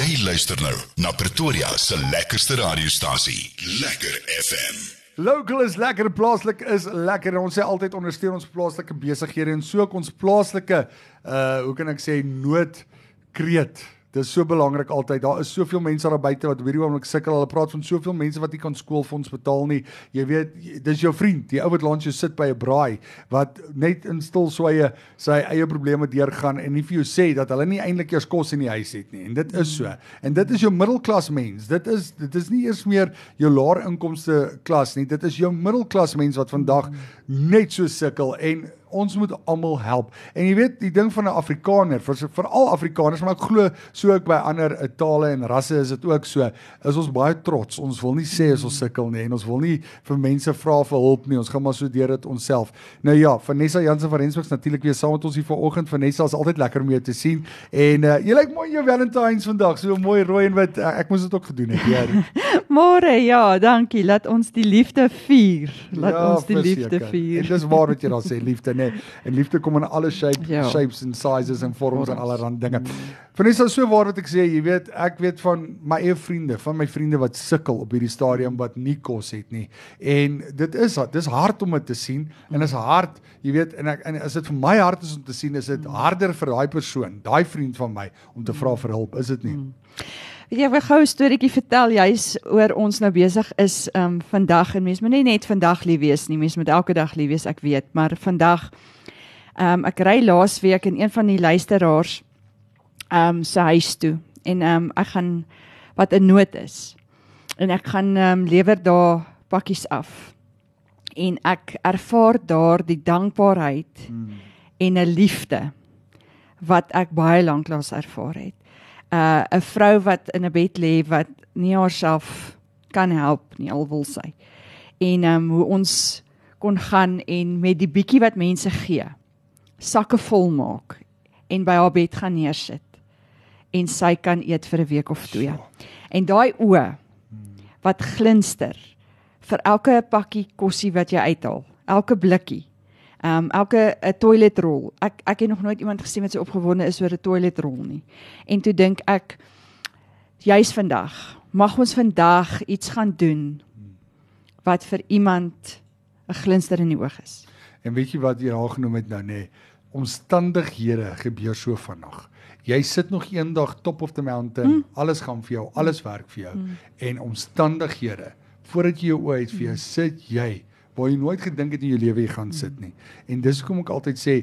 Jy luister nou na Pretoria se lekkerste radiostasie, Lekker FM. Local is lekker, plaaslik is lekker. Ons sê altyd ondersteun ons plaaslike besighede en so ook ons plaaslike uh hoe kan ek sê noodkreet Dis so belangrik altyd. Daar is soveel mense daar buite wat op hierdie oomblik sukkel. Hulle praat van soveel mense wat nie kan skoolfonds betaal nie. Jy weet, dis jou vriend, die ou wat langs jou sit by 'n braai wat net in stil sweye sy eie probleme deurgaan en nie vir jou sê dat hulle nie eintlik eers kos in die huis het nie. En dit is so. En dit is jou middelklas mens. Dit is dit is nie eers meer jou lae inkomste klas nie. Dit is jou middelklas mens wat vandag net so sukkel en ons moet almal help. En jy weet, die ding van 'n Afrikaner, vir veral Afrikaners, maar ek glo so ook by ander uh, tale en rasse is dit ook so. Is ons baie trots. Ons wil nie sê as ons sukkel nie en ons wil nie vir mense vra vir hulp nie. Ons gaan maar so deur dit onsself. Nou ja, Vanessa Jansen van Rensburg natuurlik weer saam met ons hier vanoggend. Vanessa is altyd lekker om jou te sien. En uh, jy lyk mooi in jou Valentines vandag. So mooi rooi en wit. Uh, ek moes dit ook gedoen het. Ja. Môre, ja, dankie. Laat ons die liefde vier. Laat ja, ons die verseker. liefde vier. En dis waar wat jy dan sê, liefde nê. En liefde kom in alle shape, ja. shapes en sizes en vorms en allerlei dinge. Vanessa so waar wat ek sê, jy weet, ek weet van my eie vriende, van my vriende wat sukkel op hierdie stadium wat nie kos het nie. En dit is dis hard om dit te sien en is hard, jy weet, en ek en as dit vir my hard is om te sien, is dit harder vir daai persoon, daai vriend van my om te vra vir hulp, is dit nie? Weet jy, ek wil gou 'n storieetjie vertel juis oor ons nou besig is um vandag en mense moet nie net vandag lief wees nie, mense moet elke dag lief wees, ek weet, maar vandag um ek ry laasweek in een van die luisteraars um se huis toe en um ek gaan wat 'n nood is. En ek gaan um lewer daar pakkies af. En ek ervaar daar die dankbaarheid hmm. en 'n liefde wat ek baie lank lank ervaar het. Uh 'n vrou wat in 'n bed lê wat nie haarself kan help nie al wil sy. En um hoe ons kon gaan en met die bietjie wat mense gee sakke vol maak en by haar bed gaan neersit en sy kan eet vir 'n week of twee. En daai oë wat glinster vir elke pakkie kossie wat jy uithaal, elke blikkie. Ehm um, elke 'n toiletrol. Ek ek het nog nooit iemand gesien wat so opgewonde is oor 'n toiletrol nie. En toe dink ek juis vandag, mag ons vandag iets gaan doen wat vir iemand 'n glinster in die oog is. En weet jy wat jy al genoem het nou nê? Nee, omstandighede gebeur so vinnig. Jy sit nog eendag top of the mountain, mm. alles gaan vir jou, alles werk vir jou mm. en omstandighede voordat jy jou oë het vir jou sit jy waar jy nooit gedink het in jou lewe jy gaan sit nie. En dis hoekom ek altyd sê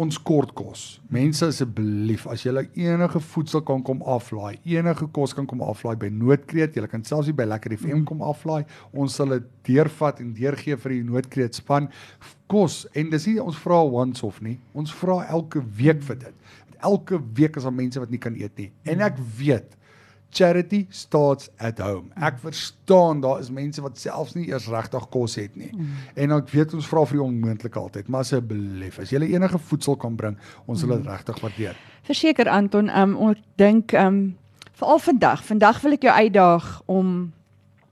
ons kort kos. Mense asseblief, as jy enige voedsel kan kom aflaai, enige kos kan kom aflaai by Noordkreet, jy kan selfs by Lekker FM kom aflaai. Ons sal dit deurvat en deurgee vir die Noordkreet span kos en dis nie ons vra once off nie. Ons vra elke week vir dit. Elke week is daar mense wat nie kan eet nie. En ek weet charity starts at home. Ek verstaan daar is mense wat selfs nie eers regtig kos het nie. Mm. En ek weet ons vra vir die onmoontlike altyd, maar asseblief, as jy enige voedsel kan bring, ons sal dit mm. regtig waardeer. Verseker Anton, um, ek dink um veral vandag, vandag wil ek jou uitdaag om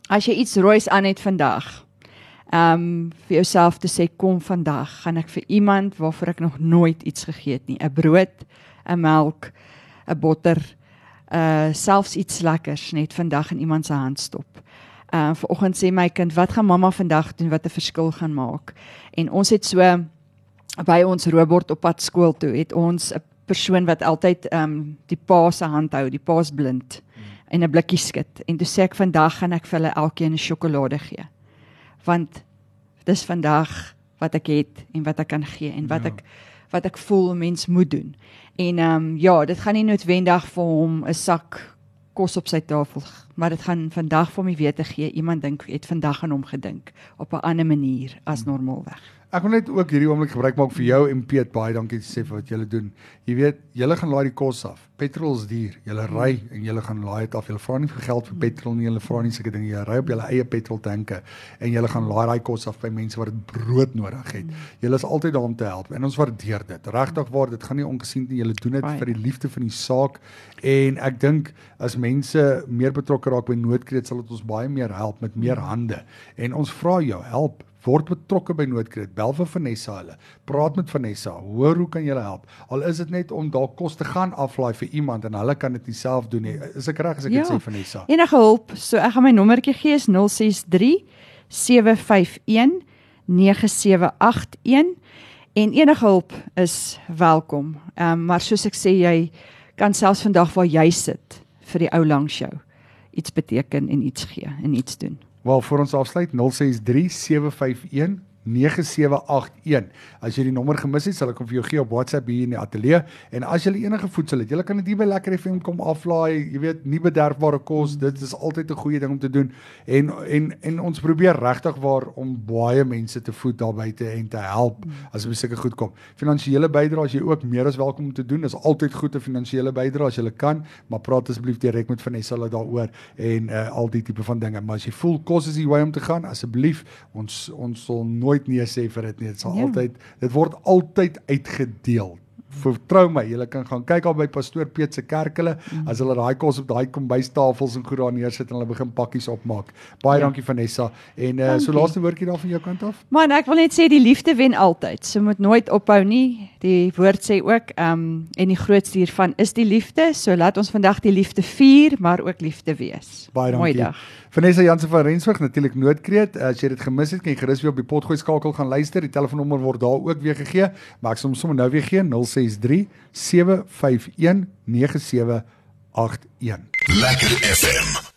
as jy iets roois aan het vandag, um vir jouself te sê kom vandag, gaan ek vir iemand waarvoor ek nog nooit iets gegee het nie, 'n brood, 'n melk, 'n botter uh selfs iets lekkers net vandag in iemand se hand stop. Uh vanoggend sê my kind, wat gaan mamma vandag doen wat 'n verskil gaan maak? En ons het so by ons robot op pad skool toe, het ons 'n persoon wat altyd um die pa se hand hou, die pa's blind hmm. en 'n blikkie skud. En toe sê ek vandag gaan ek vir hulle elkeen 'n sjokolade gee. Want dis vandag wat ek het en wat ek kan gee en wat ja. ek wat ek voel 'n mens moet doen. En ehm um, ja, dit gaan nie noodwendig vir hom 'n sak kos op sy tafel, maar dit gaan vandag vir hom weet te gee. Iemand dink het vandag aan hom gedink op 'n ander manier as hmm. normaalweg. Ek wil net ook hierdie oomblik gebruik maak vir jou en Piet baie dankie sê vir wat julle doen. Jy weet, julle gaan laai die kos af. Petrol is duur. Julle ry en julle gaan laai dit af. Julle vra nie vir geld vir petrol nie. Julle vra nie sulke dinge. Jy ry op julle eie petrol tanke en julle gaan laai daai kos af by mense wat dit brood nodig het. Julle is altyd daar om te help en ons waardeer dit. Regtig waar dit gaan nie ongesien nie. Julle doen dit vir die liefde van die saak en ek dink as mense meer betrokke raak by noodkreet sal dit ons baie meer help met meer hande. En ons vra jou help word betrokke by Noordkreet. Bel vir Vanessa hulle. Praat met Vanessa. Hoor hoe kan jy hulle help? Al is dit net om dalk kos te gaan aflaai vir iemand en hulle kan dit nie self doen nie. Is ek reg as ek dit Ja. sê Vanessa? Enige hulp, so ek gaan my nommertjie gee is 063 751 9781 en enige hulp is welkom. Ehm um, maar soos ek sê jy kan selfs vandag waar jy sit vir die ou langs jou iets beteken en iets gee en iets doen. Wel vir ons afsluit 063 751 9781. As jy die nommer gemis het, sal ek hom vir jou gee op WhatsApp hier in die ateljee. En as jy enige voedsel het, jy kan dit hier by Lekker FM kom aflaai. Jy weet, nie bederfbare kos, dit is altyd 'n goeie ding om te doen. En en en ons probeer regtig waar om baie mense te voed daar buite en te help as ons sulke goed kom. Finansiële bydrae as jy ook meer as welkom om te doen. Dis altyd goed 'n finansiële bydrae as jy kan, maar praat asseblief direk met Vanessa daaroor en uh, al die tipe van dinge. Maar as jy voel kos is die way om te gaan, asseblief ons ons sal nooit nee sê vir dit nie. Dit sal ja. altyd dit word altyd uitgedeel. Vertrou my, jy kan gaan kyk al by pastoor Piet se kerk hulle mm. as hulle daai kos op daai kombuistafels en goed daar neersit en hulle begin pakkies opmaak. Baie ja. dankie Vanessa. En uh, so Dankie. laaste woordjie daar van jou kant af. Man, ek wil net sê die liefde wen altyd. Sy moet nooit ophou nie. Die woord sê ook ehm um, en die grootste hiervan is die liefde. So laat ons vandag die liefde vier, maar ook liefde wees. Baie Mooi dankie. dag. Vanessa Jansen van Rensburg natuurlik Noordkreet. As jy dit gemis het, kan jy gerus weer op die potgooi skakel gaan luister. Die telefoonnommer word daar ook weer gegee, maar ek sal hom sommer nou weer gee 063 751 9781. Lekker FM